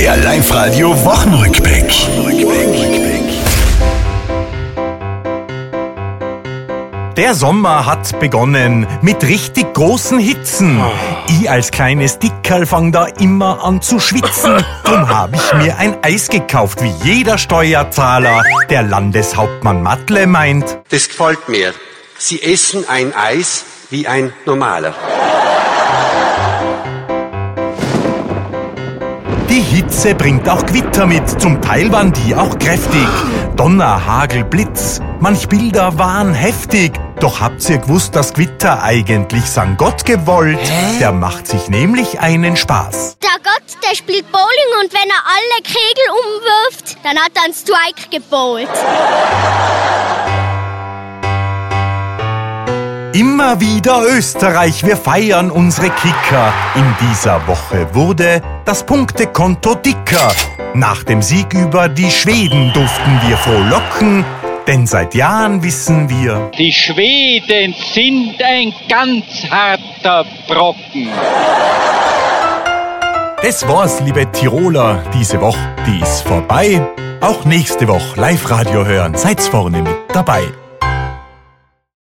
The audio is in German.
Der Live-Radio Wochenrückblick. Der Sommer hat begonnen mit richtig großen Hitzen. Ich als kleines Dickerl fang da immer an zu schwitzen. Drum hab ich mir ein Eis gekauft, wie jeder Steuerzahler. Der Landeshauptmann Matle meint. Das gefällt mir. Sie essen ein Eis wie ein normaler. Die Hitze bringt auch Gewitter mit, zum Teil waren die auch kräftig. Donner, Hagel, Blitz, manch Bilder waren heftig. Doch habt ihr gewusst, dass Gewitter eigentlich san Gott gewollt? Der macht sich nämlich einen Spaß. Der Gott, der spielt Bowling und wenn er alle Kegel umwirft, dann hat er einen Strike gebowlt. Immer wieder Österreich, wir feiern unsere Kicker. In dieser Woche wurde das Punktekonto dicker. Nach dem Sieg über die Schweden durften wir frohlocken, denn seit Jahren wissen wir, Die Schweden sind ein ganz harter Brocken. das war's, liebe Tiroler, diese Woche, die ist vorbei. Auch nächste Woche Live-Radio hören, seid's vorne mit dabei.